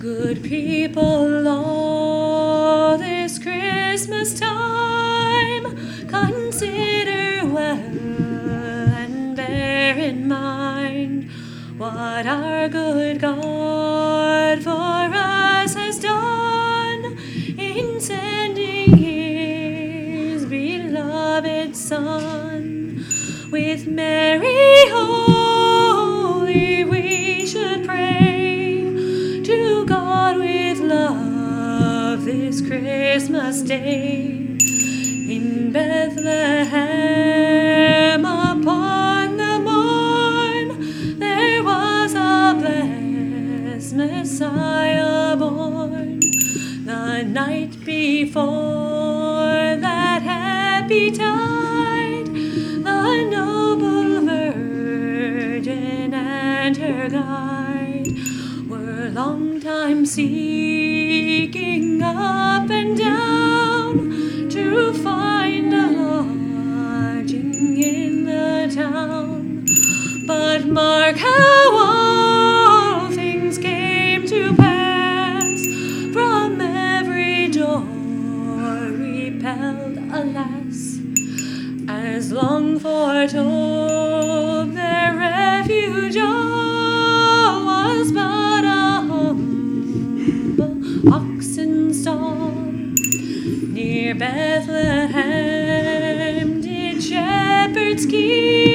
Good people all this Christmas time, consider well and bear in mind what our good God for us has done in sending His beloved Son with Mary this Christmas day in Bethlehem upon the morn there was a blessed Messiah born. The night before that happy tide the noble virgin and her guide were long time seeking but mark how all things came to pass. From every door repelled alas as long foretold their refuge all was but a humble oxen stall. Near Bethlehem did shepherds keep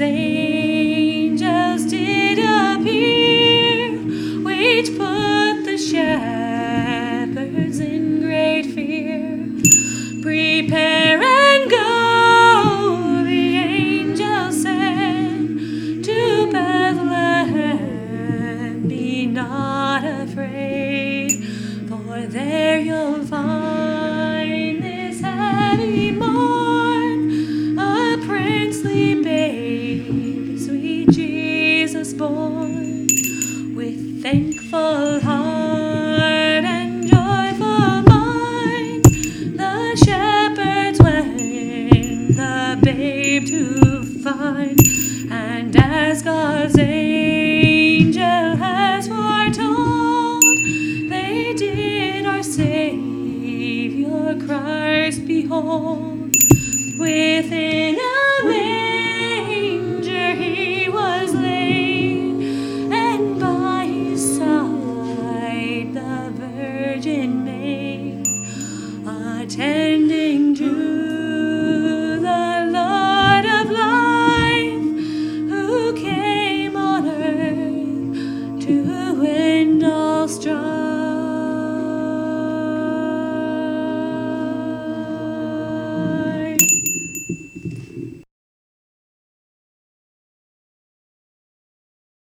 whom born with thankful heart and joyful mind. The shepherds went the babe to find and as God's angel has foretold they did our Savior Christ behold. Within attending to the Lord of life who came on earth to end all strife.